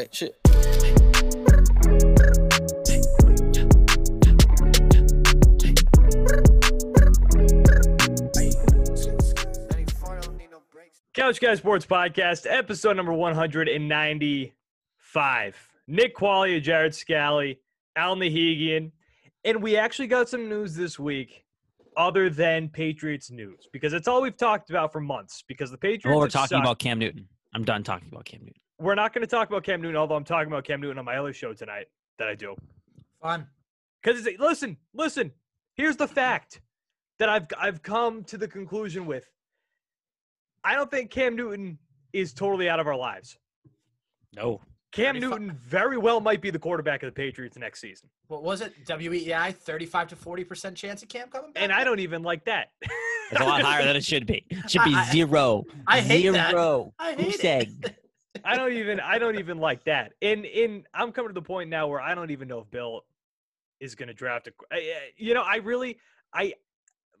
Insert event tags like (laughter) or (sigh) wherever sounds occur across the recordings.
wait, shit. Couch Guy Sports Podcast, episode number 195. Nick Qualia, Jared Scally, Al Nahigian. And we actually got some news this week other than Patriots news because it's all we've talked about for months because the Patriots. Well, we're talking sucked. about Cam Newton. I'm done talking about Cam Newton. We're not going to talk about Cam Newton, although I'm talking about Cam Newton on my other show tonight that I do. Fun. Because listen, listen. Here's the fact that I've I've come to the conclusion with. I don't think Cam Newton is totally out of our lives. No. Cam 35 Newton very well might be the quarterback of the Patriots next season, What was it? WEI, 35 to 40% chance of Cam coming back? and I don't even like that. It's a lot higher than it should be. It should be I- I- zero. I hate that. Zero. I Who hate it. Said? I don't even I don't even like that. And in I'm coming to the point now where I don't even know if Bill is going to draft a You know, I really I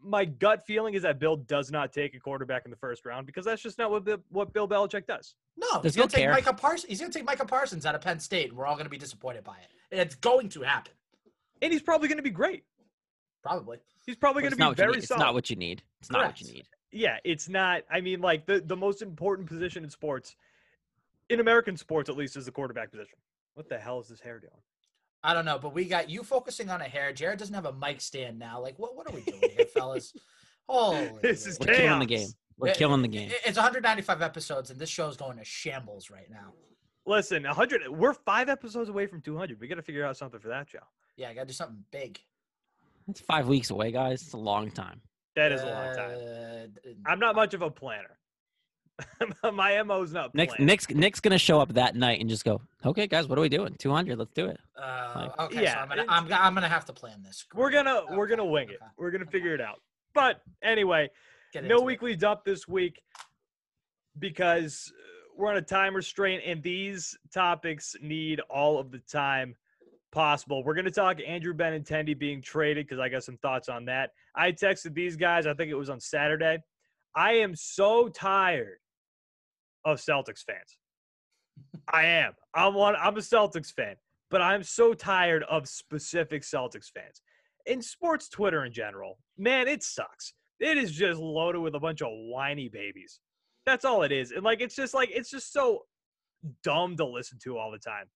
my gut feeling is that Bill does not take a quarterback in the first round because that's just not what Bill, what Bill Belichick does. No, Does he's gonna take care? Micah Parsons. He's gonna take Micah Parsons out of Penn State, and we're all gonna be disappointed by it. And it's going to happen, And he's probably going to be great. probably. He's probably going to be very need. It's not what you need. It's not what you need. yeah, it's not. I mean, like the the most important position in sports, in American sports at least, is the quarterback position. What the hell is this hair doing? I don't know, but we got you focusing on a hair. Jared doesn't have a mic stand now. Like, what? What are we doing here, fellas? (laughs) Holy, This is We're killing the game. We're It- killing the game. It's 195 episodes, and this show's going to shambles right now. Listen, 100. We're five episodes away from 200. We got to figure out something for that show. Yeah, I gotta do something big. It's five weeks away, guys. It's a long time. That is a long time. Uh, d- I'm not much of a planner. (laughs) My mo is not Nick's. Nick's Nick's gonna show up that night and just go, "Okay, guys, what are we doing? 200. Let's do it." Uh, Like- okay, Yeah, so I'm gonna, I'm, I'm gonna have to plan this. We're gonna we're gonna wing it. okay, We're gonna okay. figure it out. But anyway, no into it. weekly dump this week because uh, we're on a time restraint and these topics need all of the time possible. We're going to talk Andrew Benintendi being traded because I got some thoughts on that. I texted these guys, I think it was on Saturday. I am so tired of Celtics fans. I am. I'm one I'm a Celtics fan, but I'm so tired of specific Celtics fans. In sports Twitter in general, man, it sucks. It is just loaded with a bunch of whiny babies. That's all it is. And like it's just like it's just so dumb to listen to all the time.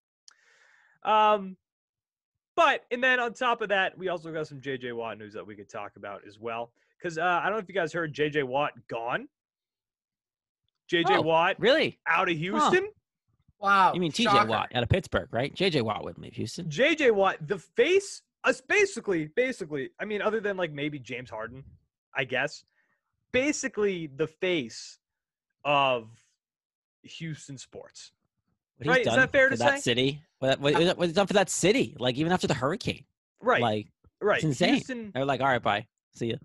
Um but and then on top of that, we also got some JJ Watt news that we could talk about as well. Because uh, I don't know if you guys heard JJ Watt gone. JJ Oh, Watt Really? out of Houston. Wow. You mean TJ shocker. Watt out of Pittsburgh, right? JJ Watt wouldn't leave Houston. JJ Watt, the face, us basically, basically, I mean, other than like maybe James Harden, I guess, basically the face of Houston sports. What Right, is that fair for to that say? city? What, what, what he's done for that city? Like even after the hurricane, Right, like right. It's insane. Houston, they're like, "All right, bye, see you."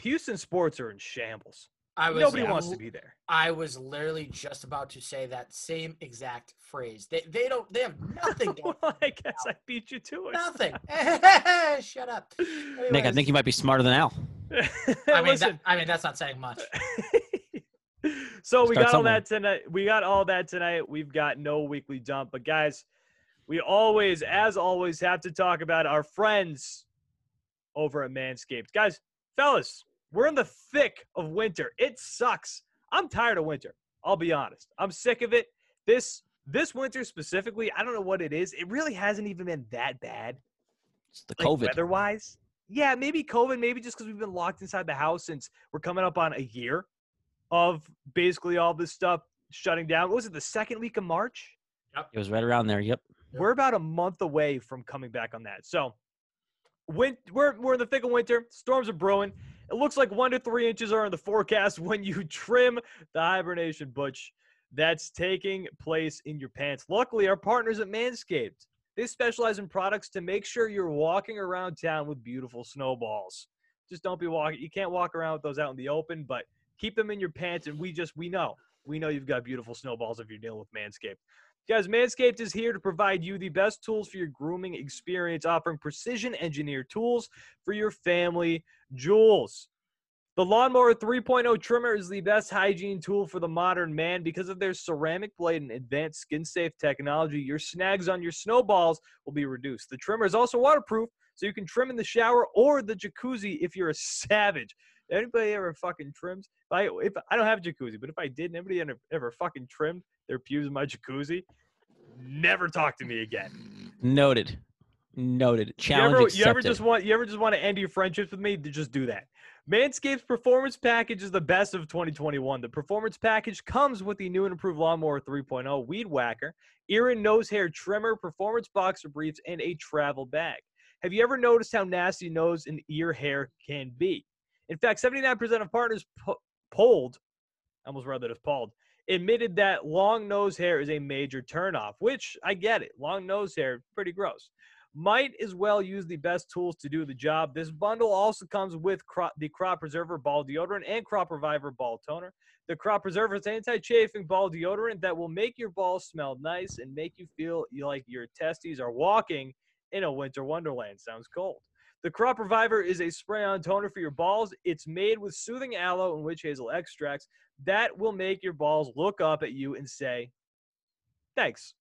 Houston sports are in shambles. I was, Nobody I wants to be there. I was literally just about to say that same exact phrase. They they don't they have nothing (laughs) well, I guess I beat you to it. nothing. (laughs) (laughs) Shut up. Nick, I think you might be smarter than Al. I mean, that, I mean that's not saying much. so we Start got all that tonight. We got all that tonight. We've got no weekly dump, but guys, we always, as always, have to talk about our friends over at Manscaped. Guys, fellas, we're in the thick of winter. It sucks. I'm tired of winter. I'll be honest. I'm sick of it. This this winter specifically, I don't know what it is. It really hasn't even been that bad It's the like COVID. weather-wise. Yeah, maybe COVID, maybe just because we've been locked inside the house since we're coming up on a year of basically all this stuff shutting down. What was it the second week of March? Yep. It was right around there. Yep. Yep. We're about a month away from coming back on that. So, win- we're we're in the thick of winter. Storms are brewing. It looks like one to three inches are in the forecast (laughs) when you trim the hibernation butch that's taking place in your pants. Luckily, our partners at Manscaped they specialize in products to make sure you're walking around town with beautiful snowballs. Just don't be walking. You can't walk around with those out in the open, but keep them in your pants. And we just we know we know you've got beautiful snowballs if you're dealing with Manscaped. Guys, Manscaped is here to provide you the best tools for your grooming experience, offering precision engineered tools for your family jewels. The Lawnmower 3.0 trimmer is the best hygiene tool for the modern man because of their ceramic blade and advanced skin safe technology. Your snags on your snowballs will be reduced. The trimmer is also waterproof, so you can trim in the shower or the jacuzzi if you're a savage. Anybody ever fucking trims? If I if I don't have a jacuzzi, but if I did, anybody ever, ever fucking trimmed their pubes in my jacuzzi, never talk to me again. Noted. Noted. You Challenge ever, accepted. you ever just want you ever just want to end your friendships with me? To just do that. Manscaped's performance package is the best of 2021. The performance package comes with the new and improved Lawnmower 3.0 Weed Whacker, ear and nose hair trimmer, performance boxer briefs, and a travel bag. Have you ever noticed how nasty nose and ear hair can be? In fact, 79% of partners po- polled, I almost read that as polled, admitted that long nose hair is a major turnoff, which I get it. Long nose hair, pretty gross might as well use the best tools to do the job. This bundle also comes with crop, the Crop Preserver Ball Deodorant and Crop Reviver Ball Toner. The Crop Preserver is anti-chafing ball deodorant that will make your balls smell nice and make you feel like your testes are walking in a winter wonderland. Sounds cold. The Crop Reviver is a spray-on toner for your balls. It's made with soothing aloe and witch hazel extracts that will make your balls look up at you and say, "Thanks."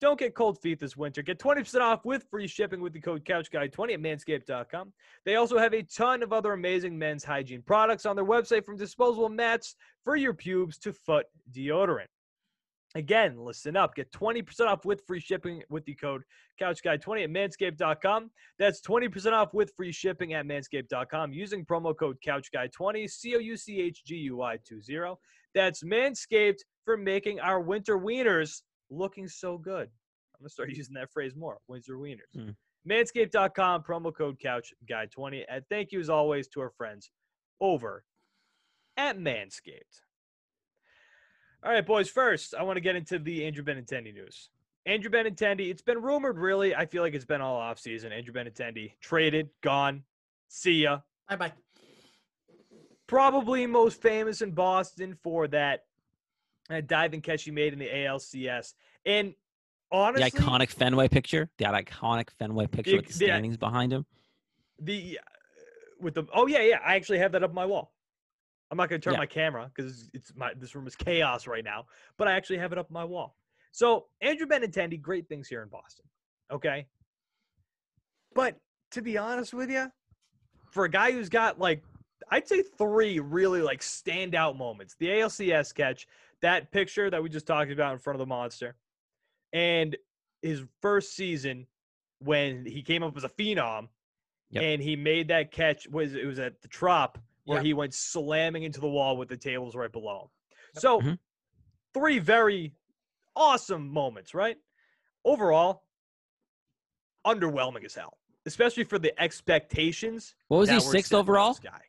Don't get cold feet this winter. Get 20% off with free shipping with the code CouchGuy20 at manscaped.com. They also have a ton of other amazing men's hygiene products on their website from disposable mats for your pubes to foot deodorant. Again, listen up. Get 20% off with free shipping with the code CouchGuy20 at manscaped.com. That's 20% off with free shipping at manscaped.com using promo code CouchGuy20, C O U C H G U I 20. That's Manscaped for making our winter wieners looking so good. I'm gonna start (laughs) using that phrase more. winter Wieners. Hmm. Manscaped.com, promo code Couch Guy 20 And thank you as always to our friends over at Manscaped. All right, boys. First, I want to get into the Andrew Benintendi news. Andrew Benintendi, it's been rumored, really. I feel like it's been all off season. Andrew Benintendi traded, gone. See ya. Bye bye. Probably most famous in Boston for that uh, diving catch he made in the ALCS. And honestly, the iconic Fenway picture. That iconic Fenway picture with the the- standings behind him. the uh, with the oh yeah yeah I actually have that up on my wall. I'm not gonna turn Yeah. my camera because it's my this room is chaos right now, but I actually have it up on my wall. So Andrew Benintendi, great things here in Boston. Okay, but to be honest with you, for a guy who's got like I'd say three really like standout moments: the ALCS catch, that picture that we just talked about in front of the monster, and his first season when he came up as a phenom Yep. and he made that catch was it was at the trop where Yep. he went slamming into the wall with the tables right below him. Yep. So Mhm. three very awesome moments, right? Overall, underwhelming as hell, especially for the expectations. What was he sixth overall? guy.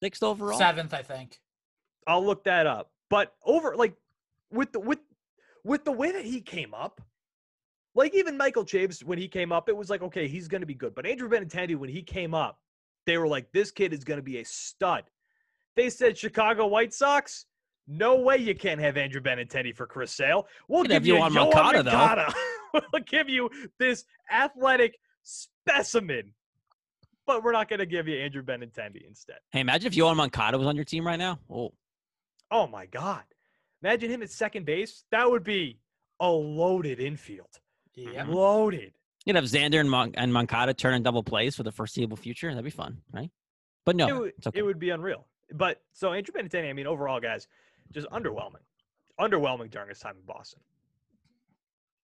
Sixth overall. Seventh, I think. I'll look that up. But over like with the with with the way that he came up, like even Michael Chavis when he came up, it was like okay, he's going to be good. But Andrew Benintendi when he came up, they were like, this kid is going to be a stud. They said Chicago White Sox. No way you can't have Andrew Benintendi for Chris Sale. We'll give have you Yoan Yoan Moncada, though. (laughs) We'll give you this athletic specimen, but we're not going to give you Andrew Benintendi instead. Hey, imagine if Yoan Moncada was on your team right now. Oh, Oh my God. Imagine him at second base. That would be a loaded infield. Yeah. Mhm. You'd have Xander and, Mon- and Moncada turning double plays for the foreseeable future. And that'd be fun, right? But no, it, would, it's okay. it would be unreal. But so Andrew Benintendi, I mean, overall, guys, just underwhelming. Underwhelming during his time in Boston.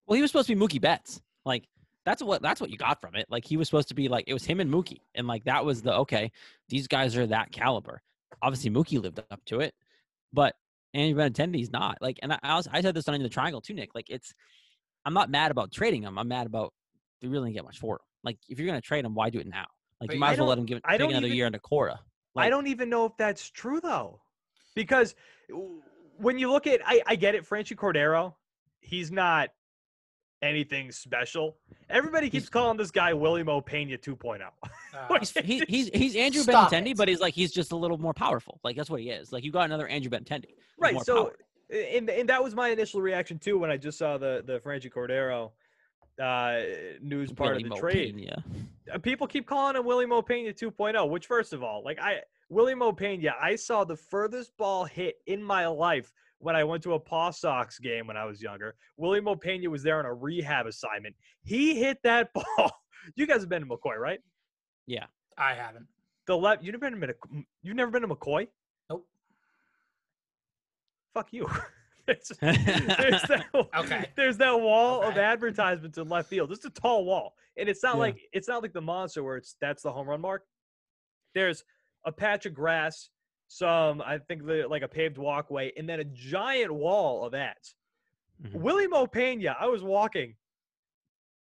Well, he was supposed to be Mookie Betts. Like that's what that's what you got from it. Like he was supposed to be like it was him and Mookie, and like that was the okay. These guys are that caliber. Obviously, Mookie lived up to it, but Andrew Benintendi's not. Like, and I I, was, I said this on the triangle too, Nick. Like it's, I'm not mad about trading him. I'm mad about they really didn't get much for him. Like if you're gonna trade him, why do it now? Like But you I might as well let him give I take another even- year into Cora. I don't even know if that's true though, because when you look at, I, I get it, Franchy Cordero, he's not anything special. Everybody keeps He's- calling this guy Willie Mo Pena 2.0. Uh, (laughs) He's, he, he's he's Andrew Stop Benintendi, it. but he's like he's just a little more powerful. Like that's what he is. Like you got another Andrew Benintendi. Right. So, and and that was my initial reaction too when I just saw the the Franchy Cordero uh, news part Willie of the Mo trade. Pena. Uh, People keep calling him Willie Mo Pena 2.0, which first of all, like I Willie Mo Pena, I saw the furthest ball hit in my life when I went to a Paw Sox game when I was younger. Willie Mo Pena was there on a rehab assignment. He hit that (laughs) ball. You guys have been to McCoy, right? Yeah, I haven't. The left. You've never been to. You've never been to McCoy. Nope. Fuck you. (laughs) there's, there's that, (laughs) Okay. There's that wall of Okay. advertisements in left field. It's a tall wall, and it's not Yeah. like it's not like the monster where it's that's the home run mark. There's a patch of grass, some I think the, like a paved walkway, and then a giant wall of ads. Mhm. Willie Mo Pena, I was walking.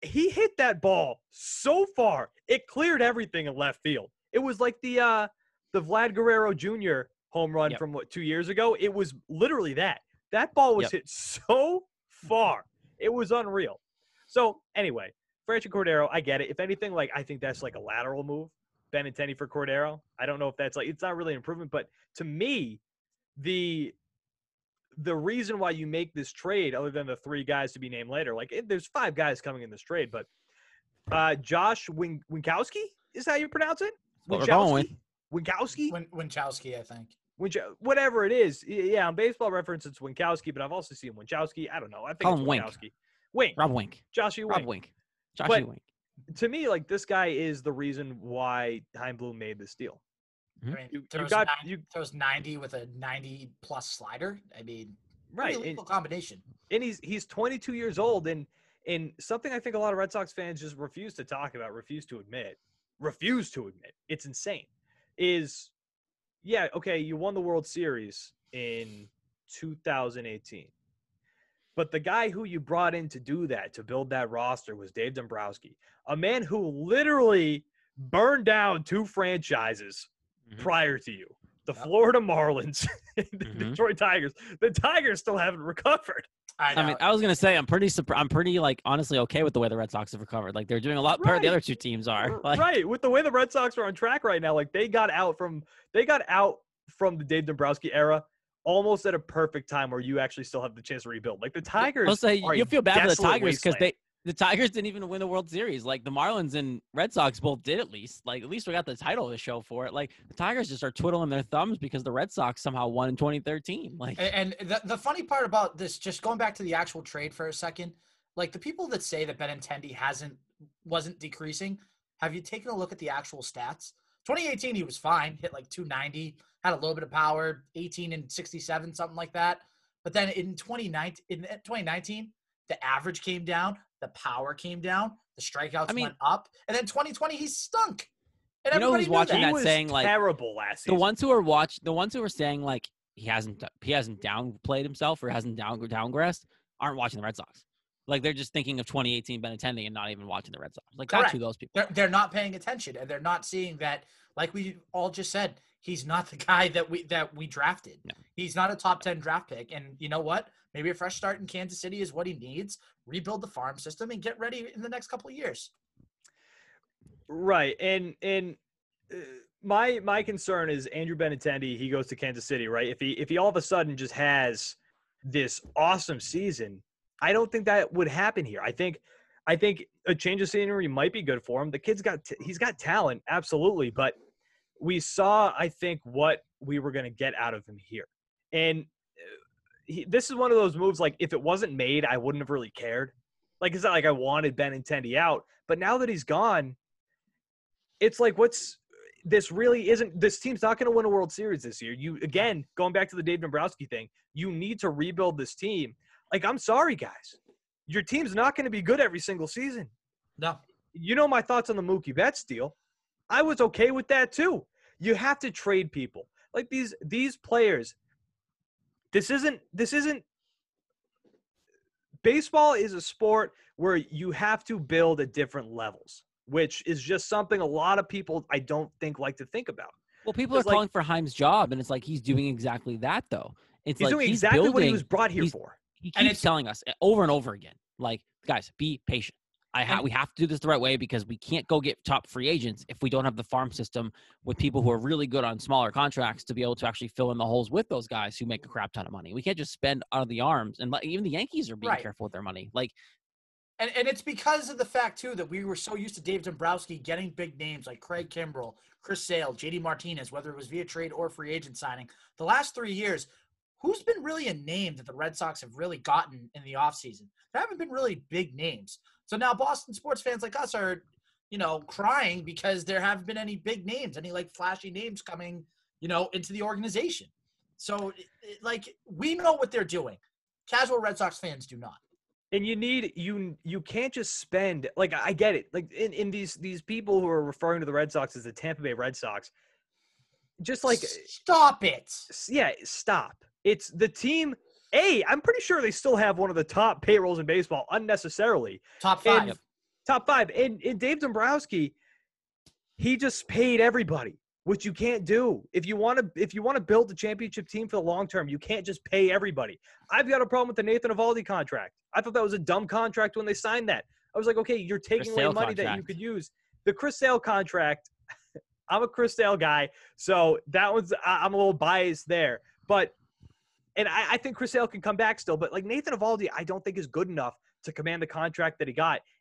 He hit that ball so far, it cleared everything in left field. It was like the uh the Vlad Guerrero Jr. home run Yep. from what two years ago. It was literally that. That ball was Yep. hit so far. It was unreal. So anyway, Franchy Cordero, I get it. If anything, like I think that's like a lateral move. Benintendi for Cordero. I don't know if that's like it's not really an improvement, but to me, the the reason why you make this trade, other than the three guys to be named later, like it, there's five guys coming in this trade, but uh, Josh Win- Winkowski is how you pronounce it? what we're going with. Winkowski? Win- Winchowski, I think. Winch- whatever it is. Yeah, on baseball reference, it's Winkowski, but I've also seen Winchowski. I don't know. I think Call it's him Wink. Winkowski. Wink. Rob Wink. Joshua Rob Wink. Wink. Josh But- Wink. To me, like this guy is the reason why Chaim Bloom made this deal. I Mhm. mean, You, you throws, got nine- you throws 90 with a 90 plus slider. I mean, right. Pretty and- combination. and he's he's 22 years old and and something I think a lot of Red Sox fans just refuse to talk about, refuse to admit, refuse to admit. It's insane. Is yeah, okay, you won the World Series in 2018. But the guy who you brought in to do that, to build that roster, was Dave Dombrowski, a man who literally burned down two franchises Mhm. prior to you the. Florida Marlins, (laughs) and the Mhm. Detroit Tigers. The Tigers still haven't recovered. I. I mean, I was gonna say I'm pretty surprised. I'm pretty like honestly okay with the way the Red Sox have recovered. Like they're doing a lot better than the other two teams are. Like, right, with the way the Red Sox are on track right now, like they got out from they got out from the Dave Dombrowski era almost at a perfect time where you actually still have the chance to rebuild. Like the Tigers, I'll say you feel bad for the Tigers because they the Tigers didn't even win the World Series. Like the Marlins and Red Sox both did at least. Like at least we got the title to show for it. Like the Tigers just are twiddling their thumbs because the Red Sox somehow won in 2013. (laughs) Like A- And the, the funny part about this, just going back to the actual trade for a second, like the people that say that Benintendi hasn't wasn't decreasing, have you taken a look at the actual stats? 2018, he was fine, hit like 290, had a little bit of power, 18 and 67, something like that. But then in 2019, in 2019, the average came down, the power came down, the strikeouts I mean- went up, and then 2020 he stunk. And You know everybody who's watching he that was saying, like, terrible last the ones who are watching, the ones who are saying like he hasn't he hasn't downplayed himself or hasn't down downgressed aren't watching the Red Sox. Like they're just thinking of 2018 Benintendi and not even watching the Red Sox. Like that's who those people. they're, they're not paying attention and they're not seeing that like we all just said he's not the guy that we that we drafted No. he's not a top 10 draft pick and you know what maybe a fresh start in kansas city is what he needs rebuild the farm system and get ready in the next couple of years Right, and and uh, my my concern is Andrew Benintendi. He goes to Kansas City, right? If he if he all of a sudden just has this awesome season, I don't think that would happen here. I think I think a change of scenery might be good for him. The kid's got t- he's got talent, absolutely, but we saw I think what we were going to get out of him here, and uh, he, this is one of those moves. Like if it wasn't made, I wouldn't have really cared. Like it's not like I wanted Ben Benintendi out, but now that he's gone it's like what's this really isn't this team's not going to win a world series this year. You again going back to the dave dombrowski thing you need to rebuild this team. Like i'm sorry guys. Your team's not going to be good every single season. No. You know my thoughts on the mookie betts deal i was okay with that too you have to trade people like these these players this isn't this isn't baseball is a sport where you have to build at different levels which is just something a lot of people i don't think like to think about Well, people are like- calling for Chaim's job, and it's like he's doing exactly that though. It's he's like doing he's exactly building, what he was brought here for He And keeps it's- telling us over and over again, like, guys, be patient. I ha- we have to do this the right way because we can't go get top free agents if we don't have the farm system with people who are really good on smaller contracts to be able to actually fill in the holes with those guys who make a crap ton of money. We can't just spend out of the arms, and even the Yankees are being Right. careful with their money. Like, And, and it's because of the fact too that we were so used to Dave Dombrowski getting big names like Craig Kimbrel, Chris Sale, JD Martinez, whether it was via trade or free agent signing. The last three years, who's been really a name that the Red Sox have really gotten in the offseason? There haven't been really big names. So now Boston sports fans like us are, you know, crying because there haven't been any big names, any like flashy names coming, you know, into the organization. So like we know what they're doing. Casual Red Sox fans do not. and you need you you can't just spend like I get it like in, in these these people who are referring to the Red Sox as the Tampa Bay Red Sox, just like stop it. yeah, stop. It's the team. A, I'm pretty sure they still have one of the top payrolls in baseball unnecessarily. Top And- five. Top five. And, and Dave Dombrowski, he just paid everybody, which you can't do. If you want to if you want to build a championship team for the long term, you can't just pay everybody. I've got a problem with the Nathan Eovaldi contract. I thought that was a dumb contract when they signed that. I was like, okay, you're taking away money that you could use. The Chris Sale contract. (laughs) I'm a Chris Sale guy, so that one's I'm a little biased there. But and I, I think Chris Sale can come back still, but like Nathan Eovaldi, I don't think is good enough to command the contract that he got.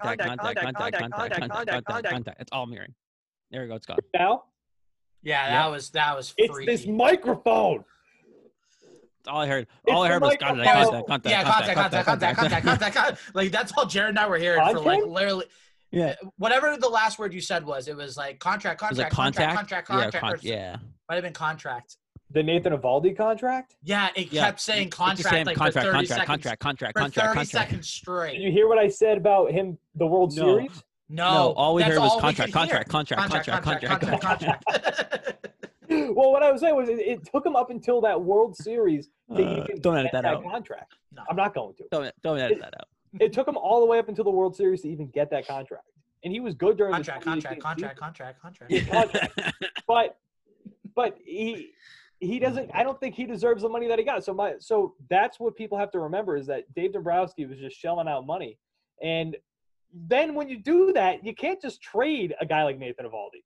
contact, contact, contact, contact, contact, contact, contact. It's all mirroring. There we go. It's gone. Now? Yeah, that yep. was that was freaky. It's this microphone. That's all I heard. All it's I heard was contact, contact, contact, yeah, contact, contact, contact, contact, contact, contact. Like that's all Jared and I were hearing for like literally. Yeah. Whatever the last word you said was, it was like contract, contract, contract, contract, contract, contract. Yeah. Might have been contract. The Nathan Eovaldi contract? Yeah, it Yeah. kept saying contract saying like contract, for 30 contract, seconds. contract, contract, for contract, 30 contract. seconds straight. Did you hear what I said about him, the World No. Series? No, No, all we that's heard was all we contract, could hear. contract, contract, contract, contract, contract, contract. (laughs) well, what I was saying was it, it took him up until that World Series to Uh, even don't edit get that out. contract. No. I'm not going to. Don't don't edit that out. It took him all the way up until the World Series to even get that contract, and he was good during contract, the contract, 2018 contract, contract, Yeah, contract. contract. But but he he doesn't. I don't think he deserves the money that he got. So my so that's what people have to remember is that Dave Dombrowski was just shelling out money, and then when you do that, you can't just trade a guy like Nathan Eovaldi.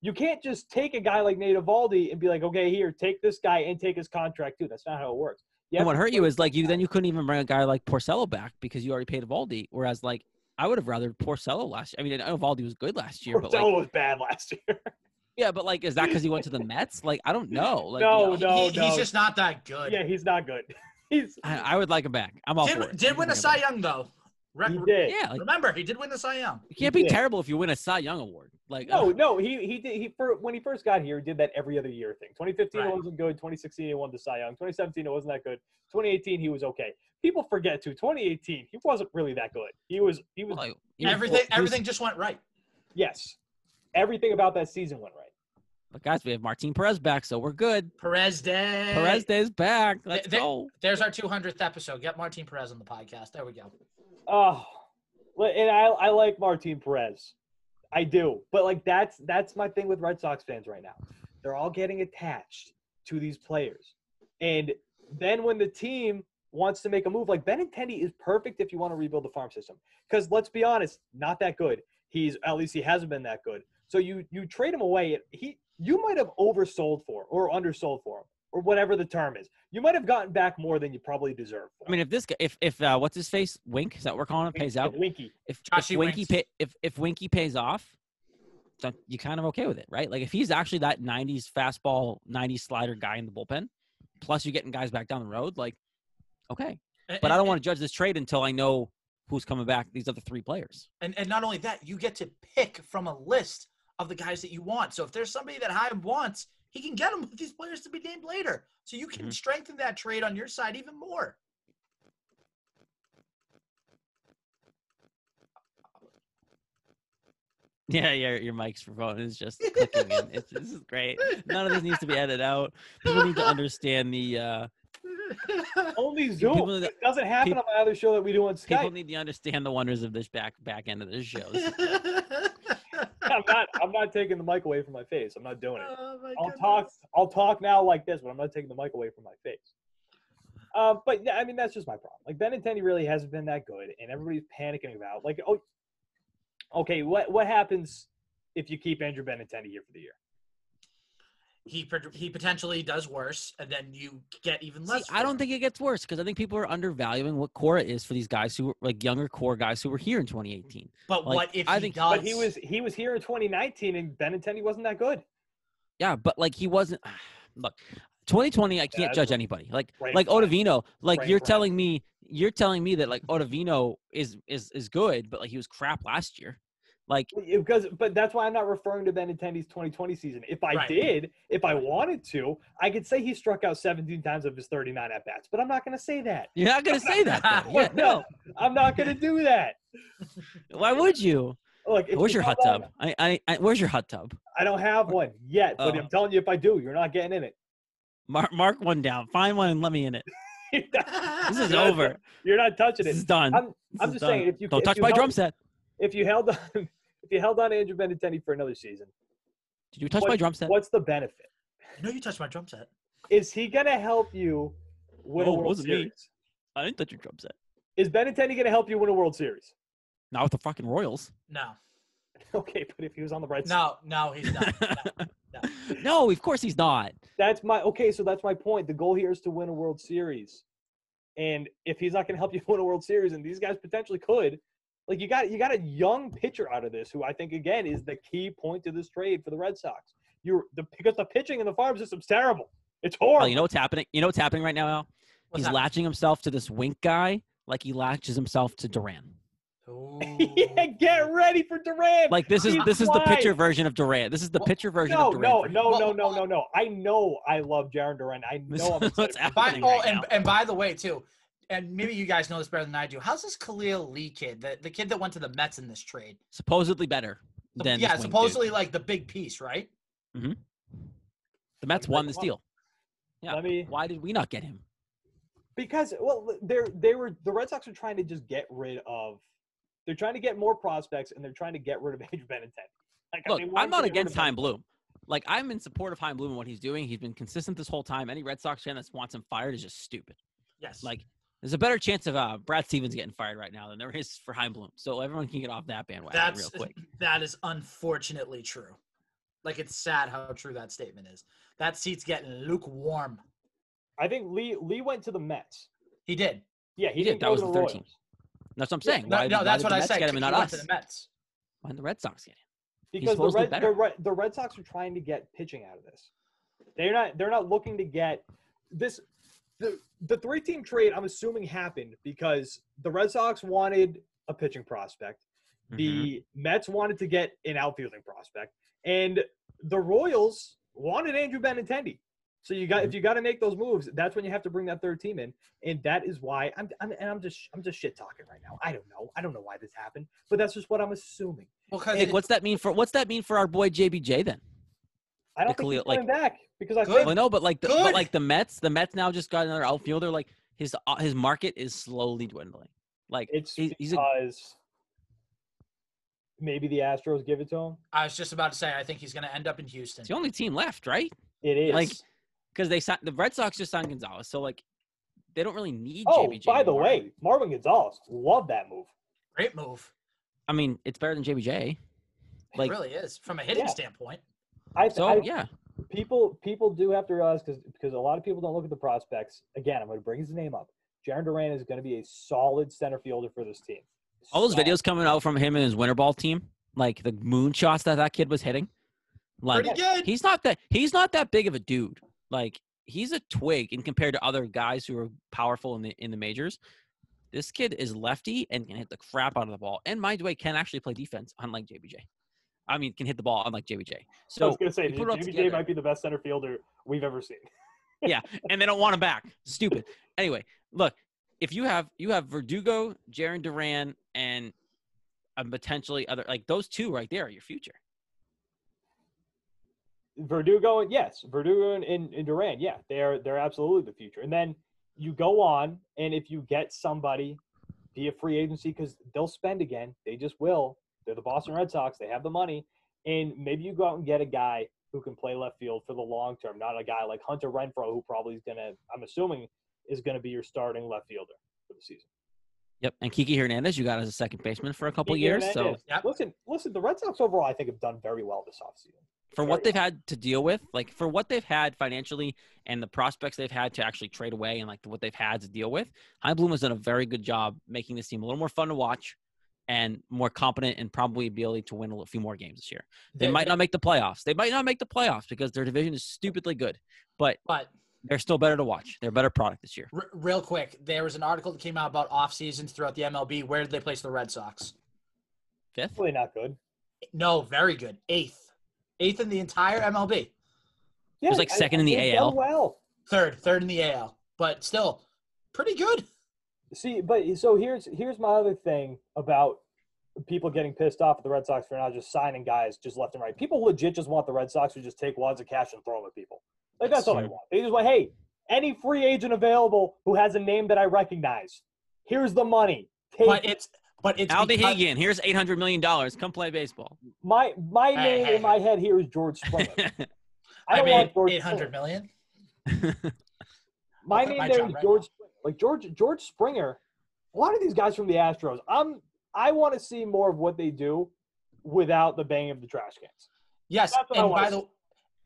You can't just take a guy like Nate Eovaldi and be like, okay, here, take this guy and take his contract too. That's not how it works. You And what hurt you is like you then you couldn't even bring a guy like Porcello back because you already paid Eovaldi. Whereas like I would have rather Porcello last. Year. I mean, I know Valdi was good last year, but Porcello like was bad last year. (laughs) yeah, but like is that because he went to the Mets? Like I don't know. Like, No, you know, no. He- he's just not that good. yeah, he's not good. (laughs) He's I, I would like him back. I'm all for Did, it. did win can a bring him Cy back. Young though. Re- he did. Yeah, like Remember, he did win the Cy Young. you can't be did. terrible if you win a Cy Young award. Like No, uh, no, he he did he for when he first got here, he did that every other year thing. 2015 Right. it wasn't good. 2016 he won the Cy Young. 2017 it wasn't that good. 2018 he was okay. People forget too. 2018 he wasn't really that good. He was he was like, he was- Everything, he was- everything just went right. yes, everything about that season went right. But guys, we have Martin Perez back, so we're good. Perez Day. Perez Day's back. Let's they- go. There's our 200th episode. Get Martin Perez on the podcast. There we go. Oh, li- and I I like Martin Perez, I do. But like that's that's my thing with Red Sox fans right now. They're all getting attached to these players, and then when the team wants to make a move, like Benintendi is perfect if you want to rebuild the farm system. Because let's be honest, not that good. He's at least he hasn't been that good. So you you trade him away. He you might have oversold for or undersold for him or whatever the term is. You might have gotten back more than you probably deserve. For I mean, if this guy, if if uh, what's his face, Wink, is that what we're calling him, pays out? Winky. If, if Winky pay, if if Winky pays off, then you kind of okay with it, right? Like if he's actually that '90s fastball, '90s slider guy in the bullpen, plus you're getting guys back down the road, like okay. But I don't want to judge this trade until I know who's coming back. These other three players. And, and not only that, you get to pick from a list of the guys that you want. So if there's somebody that Hyde wants, he can get them with these players to be named later. So you can Mhm. strengthen that trade on your side even more. (laughs) Yeah, yeah, your mic's for phone is just clicking in. It's, this is great. None of this needs to be edited out. People need to understand the uh, Only Zoom. People it doesn't happen people- on my other show that we do on Skype. People need to understand the wonders of this back back end of this show. This- (laughs) (laughs) I'm not. I'm not taking the mic away from my face. I'm not doing it. Oh I'll talk. I'll talk now like this, but I'm not taking the mic away from my face. Um, but yeah, I mean that's just my problem. Like Ben Benintendi really hasn't been that good, and everybody's panicking about like, oh, okay, what what happens if you keep Andrew Benintendi here for the year? He he potentially does worse, and then you get even See, less. I don't think it gets worse because I think people are undervaluing what Cora is for these guys who were like younger core guys who were here in 2018. But like, what if I he think- does? But he was he was here in 2019, and Benintendi wasn't that good. Yeah, but like he wasn't. (sighs) Look, 2020, I can't that's judge anybody. Like Brain like fry. Ottavino, like Brain you're fry. telling me you're telling me that like Ottavino is is is good, but like he was crap last year. Like Because, but that's why I'm not referring to Benintendi's 2020 season. If I Right. did, if I wanted to, I could say he struck out 17 times of his 39 at bats. But I'm not going to say that. you're not gonna say that. Yeah, no. (laughs) I'm not going to do that. (laughs) Why would you? Look, Where's your hot tub? I, I, I where's your hot tub? I don't have one yet, but Oh. I'm telling you, if I do, you're not getting in it. Mark mark one down. Find one and let me in it. (laughs) This is You're not- over. You're not touching This is done. I'm, I'm just done. saying, if you Don't if touch you my held- drum set. If you held on, (laughs) if you held on to Andrew Benintendi for another season, Did you touch what- my drum set? what's the benefit? I know you touched my drum set. Is he going to help you win No, a it World wasn't me. I didn't touch your drum set. Is Benintendi going to help you win a World Series? Not with the fucking Royals. No, (laughs) Okay, but if he was on the right side, no, no, he's not. (laughs) No. no, of course he's not. that's my okay. So that's my point. The goal here is to win a World Series, and if he's not going to help you win a World Series, and these guys potentially could, like you got you got a young pitcher out of this, who I think again is the key point to this trade for the Red Sox. You're the because the pitching in the farm system's terrible. It's horrible. Oh, you know what's happening? You know what's happening right now, Al? What's he's that? latching himself to this wink guy like he latches himself to Duran. Oh. (laughs) yeah, get ready for Duran. Like this is He's this is the pitcher version of Duran. This is the Well, pitcher version no, of Duran. no, for no, no, no, no, no. I know I love Jarren Duran. I know I'm (laughs) what's for. By, happening oh, right and, and by the way, too, and maybe you guys know this better than I do. How's this Khalil Lee kid, the, the kid that went to the Mets in this trade? Supposedly better than yeah, this wink dude. supposedly like the big piece, right? Mm-hmm. the Mets won look this deal. Yeah. Let me Why did we not get him? because well they're they were the Red Sox are trying to just get rid of they're trying to get more prospects and they're trying to get rid of (laughs) Andrew Benintendi. Like, Look, they want I'm not to get rid against of Chaim Bloom. Like I'm in support of Chaim Bloom and what he's doing. He's been consistent this whole time. Any Red Sox fan that wants him fired is just stupid. Yes. Like there's a better chance of uh, Brad Stevens getting fired right now than there is for Chaim Bloom. So everyone can get off that bandwagon that's real quick. that is unfortunately true. Like it's sad how true that statement is. That seat's getting lukewarm. I think Lee Lee went to the Mets. He did. Yeah, he, He didn't. That was the the 13th. Royals. That's what I'm saying. No, why, no, why that's did what the I Mets said. get him and he not went us? to the Mets. Why did the Red Sox get him? because the supposed to be Red, the. Red, the Red Sox are trying to get pitching out of this. They're not they're not looking to get this the the three team trade I'm assuming happened because the Red Sox wanted a pitching prospect. Mhm. The Mets wanted to get an outfielding prospect, and the Royals wanted Andrew Benintendi. So you got if you got to make those moves, that's when you have to bring that third team in, and that is why I'm, I'm and I'm just I'm just shit talking right now. I don't know. I don't know why this happened, but that's just what I'm assuming. Well, because Nick, what's that mean for what's that mean for our boy JBJ then? I don't Nick think he's Khalil, like- coming back because I Good. think Well, no, but like the but like the Mets, the Mets now just got another outfielder. Like his uh, his market is slowly dwindling. Like it's he- he's a maybe the Astros give it to him. I was just about to say, I think he's going to end up in Houston. it's the only team left, right? It is. Like, Because they signed the Red Sox just signed Gonzalez, so like they don't really need oh, JBJ. by the way, Marwin Gonzalez, love that move. Great move. I mean it's better than JBJ. It Like really is from a hitting Yeah. standpoint. I, so, I yeah. People people do have to realize because because a lot of people don't look at the prospects. Again, I'm going to bring his name up. Jarren Duran is going to be a solid center fielder for this team. All those Solid. videos coming out from him and his winter ball team, like the moon shots that that kid was hitting. Like Pretty good. he's not that he's not that big of a dude. Like he's a twig in compared to other guys who are powerful in the in the majors. This kid is lefty and can hit the crap out of the ball. And mind the way, can actually play defense, unlike JBJ. I mean, can hit the ball, unlike JBJ. So I was going to say, you put it all JBJ might be the best center fielder we've ever seen. (laughs) Yeah, and they don't want him back. Stupid. Anyway, look, if you have you have Verdugo, Jarren Duran, and um, potentially other like those two right there are your future. Verdugo, and yes, Verdugo and, and, and Duran, yeah, they're they're absolutely the future. And then you go on, and if you get somebody via free agency, because they'll spend again, they just will. They're the Boston Red Sox. They have the money, and maybe you go out and get a guy who can play left field for the long term, not a guy like Hunter Renfroe, who probably is gonna, I'm assuming, is gonna be your starting left fielder for the season. Yep. And Kiki Hernandez, you got as a second baseman for a couple Kiki years. So Hernandez. Yep. listen, listen, the Red Sox overall, I think, have done very well this offseason. for Very what they've well. had to deal with, like for what they've had financially and the prospects they've had to actually trade away and like what they've had to deal with, Chaim Bloom has done a very good job making this team a little more fun to watch and more competent and probably ability to win a few more games this year. They might not make the playoffs. They might not make the playoffs because their division is stupidly good, but But they're still better to watch. They're a better product this year. r- real quick, there was an article that came out about off seasons throughout the MLB. Where did they place the Red Sox? Fifth? Really not good. No, very good. Eighth, eighth in the entire MLB. Yeah, it was, like, second in the they've AL. Well, Third, third in the AL, but still pretty good. See, but so here's here's my other thing about people getting pissed off at the Red Sox for not just signing guys just left and right. People legit just want the Red Sox to just take wads of cash and throw them at people. Like that's all they Yes. want. They just want, hey, any free agent available who has a name that I recognize, here's the money. Take But it's but it's Aldi because- Hagan, here's eight hundred million dollars. Come play baseball. my my Hey, name hey, in my head here is George (laughs) Springer. I I don't made want George eight hundred Springer. million. (laughs) My name my there is right George. Like George George Springer. A lot of these guys from the Astros. I'm I want to see more of what they do without the banging of the trash cans. Yes, That's what I and by the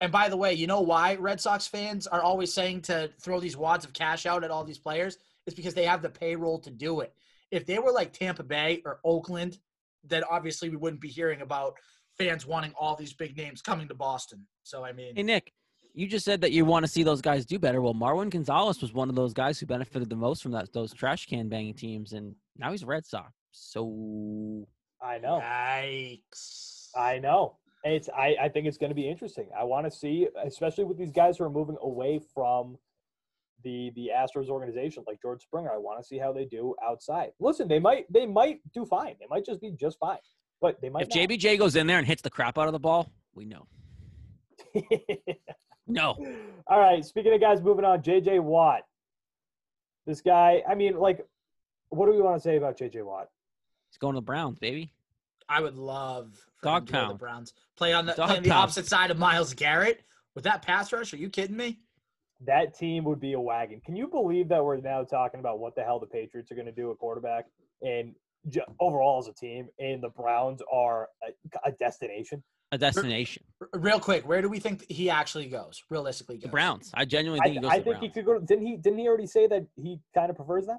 and by the way, you know why Red Sox fans are always saying to throw these wads of cash out at all these players? It's because they have the payroll to do it. If they were like Tampa Bay or Oakland, then obviously we wouldn't be hearing about fans wanting all these big names coming to Boston. So I mean, Hey Nick, you just said that you want to see those guys do better. Well, Marwin Gonzalez was one of those guys who benefited the most from that those trash can banging teams, and now he's a Red Sox. So I know. yikes! I know. It's I, I think it's going to be interesting. I want to see, especially with these guys who are moving away from the the Astros organization, like George Springer. I want to see how they do outside. Listen, they might they might do fine. They might just be just fine, but they might. if JBJ goes in there and hits the crap out of the ball, we know. (laughs) JBJ. No, All right. Speaking of guys moving on, JJ Watt. This guy. I mean, like, what do we want to say about JJ Watt? he's going to the Browns, baby. I would love for Dog him to go to the. Browns play on the, play on the opposite side of Myles Garrett with that pass rush. Are you kidding me? That team would be a wagon. Can you believe that we're now talking about what the hell the Patriots are going to do at quarterback and j- overall as a team, and the Browns are a, a destination? A destination. R- Real quick, where do we think he actually goes? Realistically, The? Browns. I genuinely I, think he goes I to the think he could go. Didn't he? Didn't he already say that he kind of prefers that?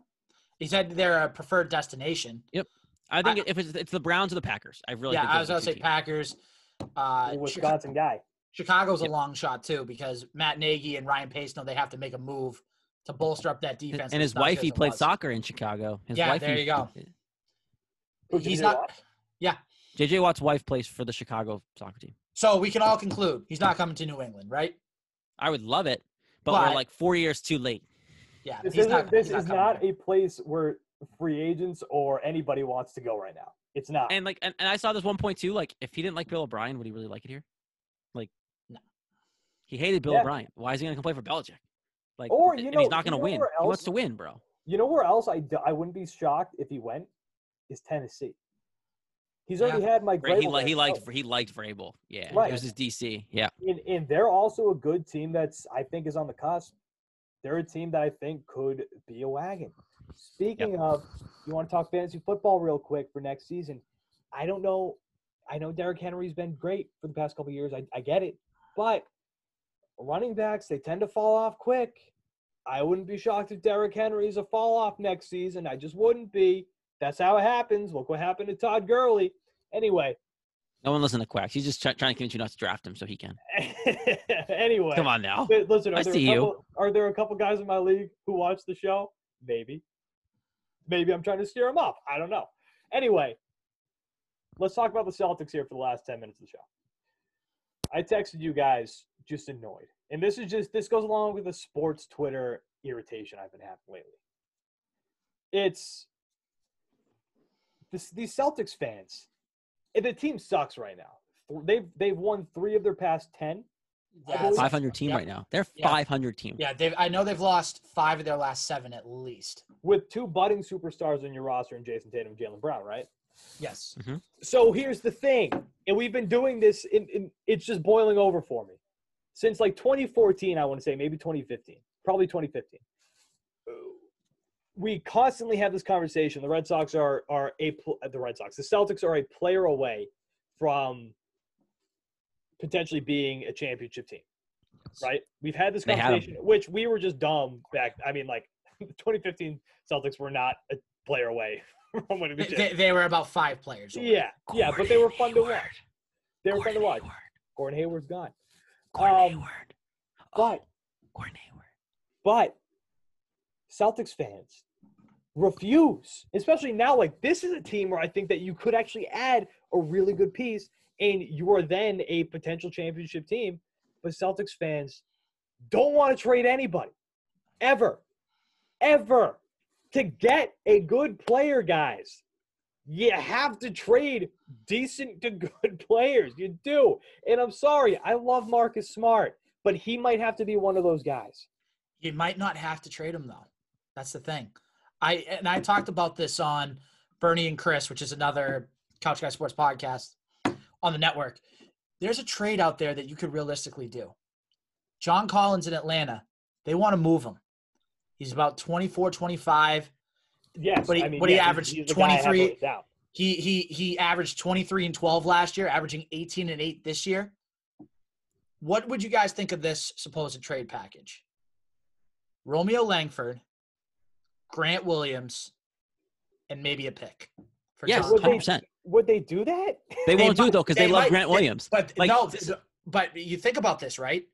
He said they're a preferred destination. Yep. I think if it's, it's the Browns or the Packers, I really yeah, I was gonna say teams. Packers. Uh, A Chica- Wisconsin guy. Chicago's Yep. a long shot too because Matt Nagy and Ryan Pace know they have to make a move to bolster up that defense. And that's his wife, he played was. soccer in Chicago. His Yeah, wife, there he- you go. He's not. Watt? JJ Watt's wife plays for the Chicago soccer team. So we can all conclude he's not coming to New England, right? I would love it, but, But- we're like four years too late. Yeah, This, he's isn't, this he's not is not here. a place where free agents or anybody wants to go right now. It's not. And like, and, and I saw this one point too. Like, if he didn't like Bill O'Brien, would he really like it here? Like, No. He hated Bill Yeah. O'Brien. Why is he going to come play for Belichick? Like, Or, and you he's not going to you know win. where He wants to win, bro. you know where else I I wouldn't be shocked if he went is Tennessee. He's already had Mike Right? He, li- he liked Oh, he liked Vrabel. Yeah, Right. it was his DC. Yeah, and, and they're also a good team that's I think is on the cusp. They're a team that I think could be a wagon. Speaking of, you want to talk fantasy football real quick for next season? I don't know. I know Derrick Henry's been great for the past couple of years. I, I get it, but running backs they tend to fall off quick. I wouldn't be shocked if Derrick Henry's a fall off next season. I just wouldn't be. That's how it happens. Look what happened to Todd Gurley. Anyway, no one listen to Quacks. He's just try- trying to convince you not to draft him so he can. (laughs) anyway. Come on now. Listen, are I there, see a you. couple, are there a couple guys in my league who watch the show? Maybe. Maybe I'm trying to steer them up. I don't know. Anyway, let's talk about the Celtics here for the last 10 minutes of the show. I texted you guys just annoyed. And this is just, this goes along with the sports Twitter irritation I've been having lately. It's this, these Celtics fans. Eh, the team sucks right now. They've, they've won three of their past 10 I That's- 500 team Yep. right now. They're Yeah. 500 team. Yeah, they've. I know they've lost five of their last seven at least. with two budding superstars on your roster and Jayson Tatum and Jaylen Brown, right? Yes. Mm-hmm. So here's the thing, and we've been doing this. In, in, it's just boiling over for me since like 2014. I want to say maybe 2015, probably 2015. We constantly have this conversation. The Red Sox are are a the Red Sox. The Celtics are a player away from potentially being a championship team, right? We've had this They had 'em. conversation, which we were just dumb back. I mean, like (laughs) the 2015 Celtics were not a player away (laughs) from winning the They, championship. they, they were about five players. away. Yeah, yeah, but they were fun to watch. They were fun to watch. Gordon Hayward's gone. Gordon Um, but Gordon Hayward. but Celtics fans refuse, especially now. Like this is a team where I think that you could actually add a really good piece, and you are then a potential championship team. But Celtics fans don't want to trade anybody ever, ever to get a good player, guys. You have to trade decent to good (laughs) players. You do. And I'm sorry, I love Marcus Smart, but he might have to be one of those guys. You might not have to trade him though. That's the thing. I and I talked about this on Bernie and Chris, which is another Couch Guy Sports podcast on the network. There's a trade out there that you could realistically do. John Collins in Atlanta, they want to move him. He's about 24, 25. Yes, But he- I mean, but he yeah, he's- averaged he's the guy I have 23 written. He he he averaged 23 and 12 last year, averaging 18 and 8 this year. What would you guys think of this supposed trade package? Romeo Langford, Grant Williams, and maybe a pick. For Yes, John Would they- Collins. 100%. Would they do that? They They won't do might- it though because they, they love might- Grant they- Williams. But Like, no, this- but you think about this, right?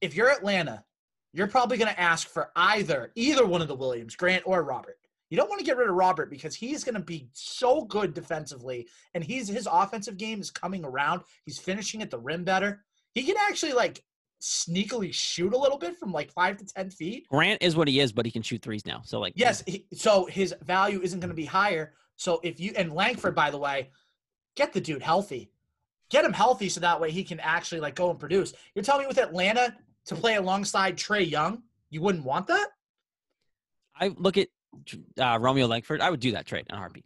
If you're Atlanta, you're probably going to ask for either either one of the Williams, Grant or Robert. You don't want to get rid of Robert because he's going to be so good defensively, and he's his offensive game is coming around. He's finishing at the rim better. He can actually like sneakily shoot a little bit from like five to ten feet. Grant is what he is, but he can shoot threes now. So like, Yes, he, so his value isn't going to be higher. So if you and Langford, by the way, get the dude healthy, get him healthy, so that way he can actually like go and produce. You're telling me with Atlanta to play alongside Trae Young, you wouldn't want that? I look at uh, Romeo Langford. I would do that trade in a heartbeat.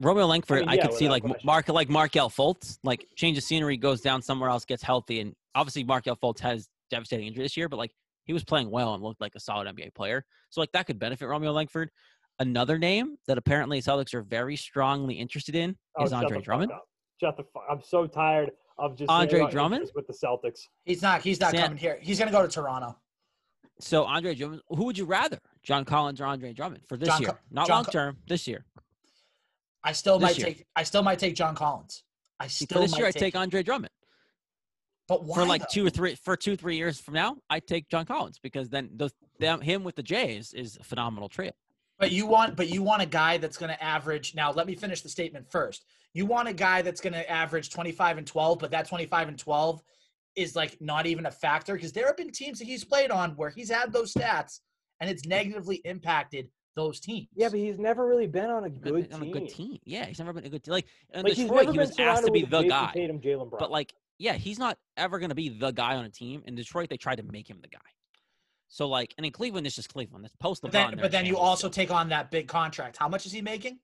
Romeo Langford, I, mean, yeah, could see like question. Mark like Markelle Fultz, like change of scenery, goes down somewhere else, gets healthy, and obviously Markelle Fultz has devastating injury this year, but like he was playing well and looked like a solid NBA player. So like that could benefit Romeo Langford. Another name that apparently Celtics are very strongly interested in Oh, is shut Andre Drummond. up. Shut the fuck. I'm so tired of just Andre seeing Drummond? with the Celtics. He's not. He's not Sam- coming here. He's going to go to Toronto. So Andre Drummond, who would you rather, John Collins or Andre Drummond for this John year? Co- Not John long Co- term, this year. I still This might year. take. I still might take John Collins. I still. For still this might year, I take. take Andre Drummond. But why for like though? two or three for two three years from now, I take John Collins because then those them, him with the Jays is a phenomenal trade. But you want, but you want a guy that's going to average. Now, let me finish the statement first. You want a guy that's going to average 25 and 12, but that 25 and 12 is like not even a factor because there have been teams that he's played on where he's had those stats and it's negatively impacted those teams. Yeah, but he's never really been on a good on team. a good team. Yeah, he's never been a good team. Like in Like he's Detroit, never he was asked to surrounded be with the Jayson guy. Tatum, Jaylen Brown. But like, yeah, he's not ever going to be the guy on a team. In Detroit, they tried to make him the guy. So like, and in Cleveland, it's just Cleveland. That's post But LeBron. then, but then you also still. take on that big contract. How much is he making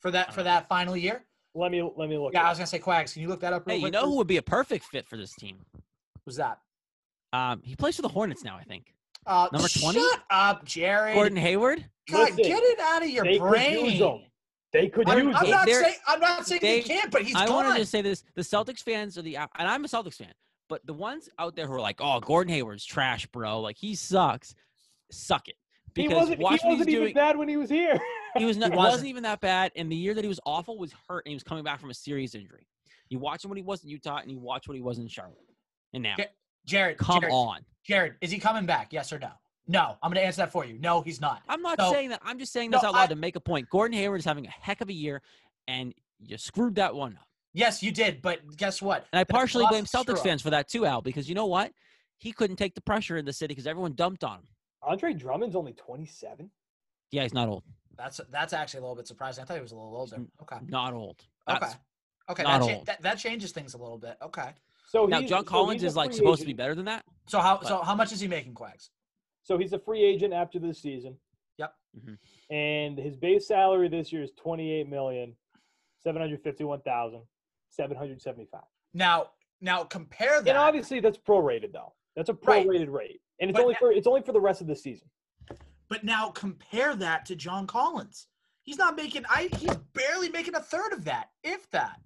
for that for Uh, that final year? let me let me look. Yeah, I was gonna say Quags. Can you look that up? Real Hey, you know who would be a perfect fit for this team? Who's that? Um, he plays for the Hornets now, I think. Uh, Number 20? Shut up, Jared. Gordon Hayward. God, Listen, get it out of your they brain. Could use him. They could I'm, use I'm him. not saying I'm not saying they- they can't, but he's I gone. wanted to say this: the Celtics fans are the, and I'm a Celtics fan, but the ones out there who are like, "Oh, Gordon Hayward's trash, bro. Like he sucks." Suck it, He because wasn't, he watch what wasn't even doing. bad when he was here. (laughs) He was not, He wasn't. wasn't. even that bad, and the year that he was awful was hurt, and he was coming back from a serious injury. You watch him when he was in Utah, and you watch what he was in Charlotte, and now, Jared, come Jared, on. Jared, is he coming back? Yes or no? No, I'm going to answer that for you. No, he's not. I'm not No. saying that. I'm just saying No, this out loud I- to make a point. Gordon Hayward is having a heck of a year, and you screwed that one up. Yes, you did, but guess what? And I That's partially blame Celtics fans for that too, Al, because you know what? He couldn't take the pressure in the city because everyone dumped on him. Andre Drummond's only 27. Yeah, he's not old. That's that's actually a little bit surprising. I thought he was a little older. Okay. Not old. Okay. That's- Okay. not That, cha- old. that, that changes things a little bit. Okay. So Now he's- John Collins he's a is like free supposed to be better than that. So how But- so how much is he making, Quags? So he's a free agent after this season. Yep. Mhm. And his base salary this year is twenty eight million seven hundred fifty one thousand seven hundred seventy five. Now now compare that. And obviously that's prorated though. That's a Right. prorated rate, and it's But only na- for it's only for the rest of the season. But now compare that to John Collins. He's not making I he's barely making a third of that, if that.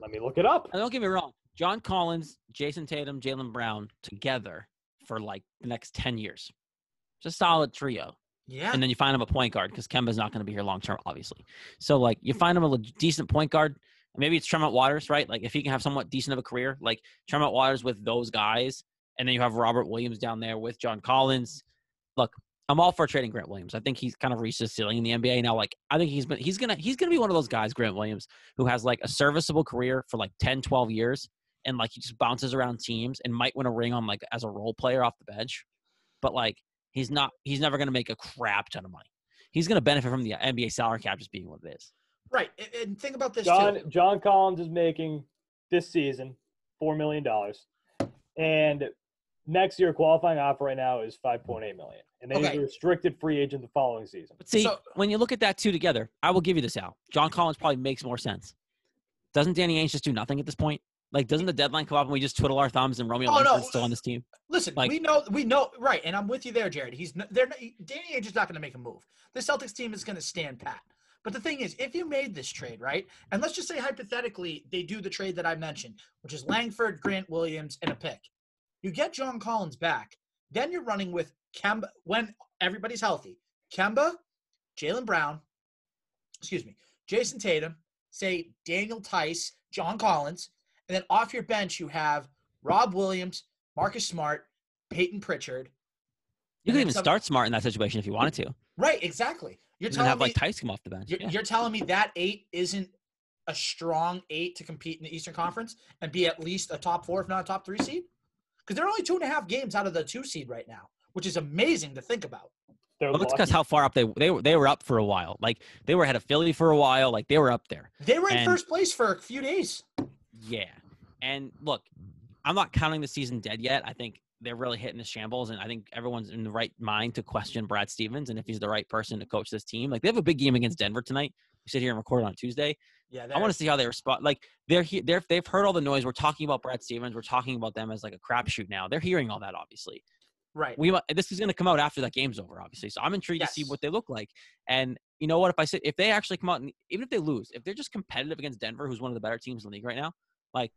Let me look it up. And don't get me wrong, John Collins, Jayson Tatum, Jaylen Brown together for like the next ten years. It's a solid trio. Yeah. and then you find him a point guard because Kemba's not going to be here long term, obviously. So like you hmm. find him a decent point guard. Maybe it's Tremont Waters, right? Like if he can have somewhat decent of a career, like Tremont Waters with those guys, and then you have Robert Williams down there with John Collins. Look, I'm all for trading Grant Williams. I think he's kind of reached his ceiling in the NBA now. Like I think he's been he's gonna he's gonna be one of those guys, Grant Williams, who has like a serviceable career for like 10, 12 years, and like he just bounces around teams and might win a ring on like as a role player off the bench. But like he's not he's never gonna make a crap ton of money. He's gonna benefit from the NBA salary cap just being what it is. right. And, and think about this John too. John Collins is making this season four million dollars, and next year qualifying offer right now is five point eight million, and then Okay. he's a restricted free agent the following season. But see, So- when you look at that two together, I will give you this out. John Collins probably makes more sense. Doesn't Danny Ainge just do nothing at this point? Like, doesn't the deadline come up and we just twiddle our thumbs and Romeo Oh, no. Langford's still on this team? Listen, Like- we know we know right, and I'm with you there, Jared. He's they're not- Danny Ainge is not going to make a move. The Celtics team is going to stand pat. But the thing is, if you made this trade, right, and let's just say hypothetically they do the trade that I mentioned, which is Langford, Grant Williams, and a pick, you get John Collins back. Then you're running with Kemba when everybody's healthy. Kemba, Jaylen Brown, excuse me, Jayson Tatum, say Daniel Theis, John Collins, and then off your bench you have Rob Williams, Marcus Smart, Payton Pritchard. You And could even some- start smart in that situation if you wanted to. Right, exactly. You're And then telling have me like Theis come off the bench. you're, Yeah. you're telling me that eight isn't a strong eight to compete in the Eastern Conference and be at least a top four, if not a top three seed? Because they're only two and a half games out of the two seed right now, which is amazing to think about. They're Well, it's because how far up they they were they were up for a while. Like they were ahead of Philly for a while. Like they were up there. They were in And- first place for a few days. Yeah. And look, I'm not counting the season dead yet. I think they're really hitting the shambles, and I think everyone's in the right mind to question Brad Stevens and if he's the right person to coach this team. Like they have a big game against Denver tonight. We sit here and record on Tuesday. Yeah, I want to see how they respond. Like they're he- they're they've heard all the noise. We're talking about Brad Stevens. We're talking about them as like a crapshoot now. They're hearing all that, obviously. Right. We this is going to come out after that game's over, obviously. So I'm intrigued to see what they look like. And you know what? If I say if they actually come out and even if they lose, if they're just competitive against Denver, who's one of the better teams in the league right now, like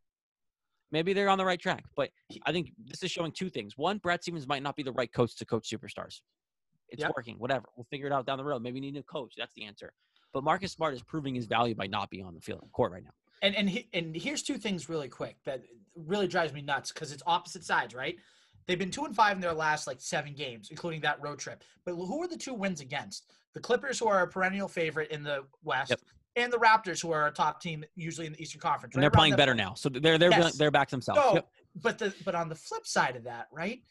maybe they're on the right track. But I think this is showing two things. One, Brad Stevens might not be the right coach to coach superstars. It's Yep. working. Whatever. We'll figure it out down the road. Maybe need a coach. That's the answer. But Marcus Smart is proving his value by not being on the field court right now. And and he, and here's two things really quick that really drives me nuts because it's opposite sides, right? They've been two and five in their last like seven games, including that road trip. But who are the two wins against? The Clippers, who are a perennial favorite in the West, Yep. and the Raptors, who are a top team usually in the Eastern Conference. And they're playing better now. So they're they're Yes. they're back themselves. So, Yep. but the but on the flip side of that, right?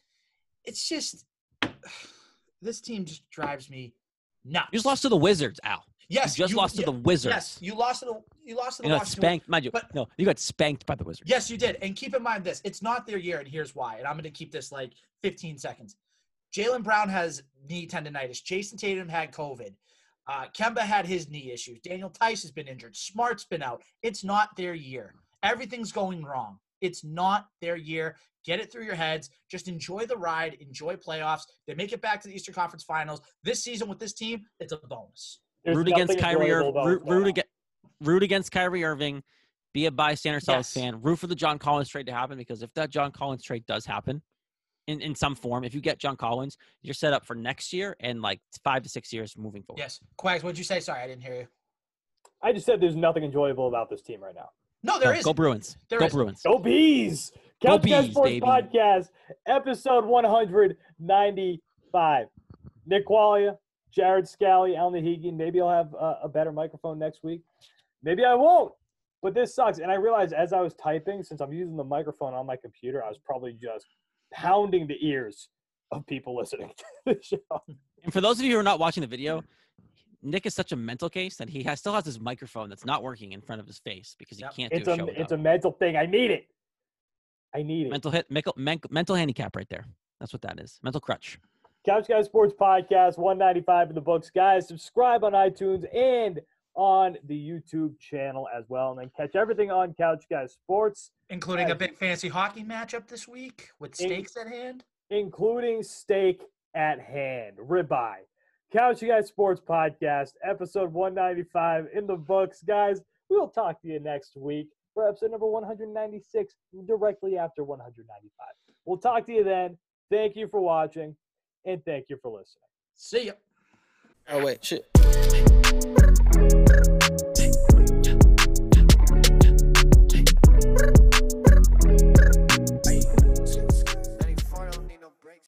It's just (sighs) this team just drives me nuts. You just lost to the Wizards, Al. Yes, you just lost to yeah, the Wizards. Yes, you lost to the you lost to the You got Washington spanked, mind you. but- no, you got spanked by the Wizards. Yes, you did. And keep in mind this: it's not their year, and here's why. And I'm going to keep this like 15 seconds. Jaylen Brown has knee tendonitis. Jayson Tatum had COVID. Uh, Kemba had his knee issues. Daniel Theis has been injured. Smart's been out. It's not their year. Everything's going wrong. It's not their year. Get it through your heads. Just enjoy the ride. Enjoy playoffs. They make it back to the Eastern Conference Finals this season with this team. It's a bonus. There's root against nothing Kyrie Irving. Root, root, against, root against Kyrie Irving. Be a bystander Celtics Yes. fan. Root for the John Collins trade to happen because if that John Collins trade does happen in, in some form, if you get John Collins, you're set up for next year and like five to six years moving forward. Yes. Quags, what'd you say? Sorry, I didn't hear you. I just said there's nothing enjoyable about this team right now. No, there Go- is. Go Bruins. There go is. Bruins. Go bees! Go Couch Guys Bees, Sports baby. Podcast, episode 195. Nick Qualia, Jared Scally, Al Nahigian. Maybe I'll have a, a better microphone next week. Maybe I won't. But this sucks. And I realized as I was typing, since I'm using the microphone on my computer, I was probably just pounding the ears of people listening to (laughs) the show. And for those of you who are not watching the video, Nick is such a mental case that he has, still has his microphone that's not working in front of his face because he Yep. can't It's do a a show. it's without a mental thing. I need it. I need it. Mental hit, mental, mental handicap right there. That's what that is. Mental crutch. Couch Guys Sports Podcast 195 in the books. Guys, subscribe on iTunes and on the YouTube channel as well. And then catch everything on Couch Guys Sports, Including a big fancy hockey matchup this week with In- stakes at hand. including steak at hand, ribeye. Couch Guys Sports Podcast, episode 195 in the books. Guys, we will talk to you next week for episode number 196, directly after 195. We'll talk to you then. Thank you for watching, and thank you for listening. See ya. Oh, wait, shit.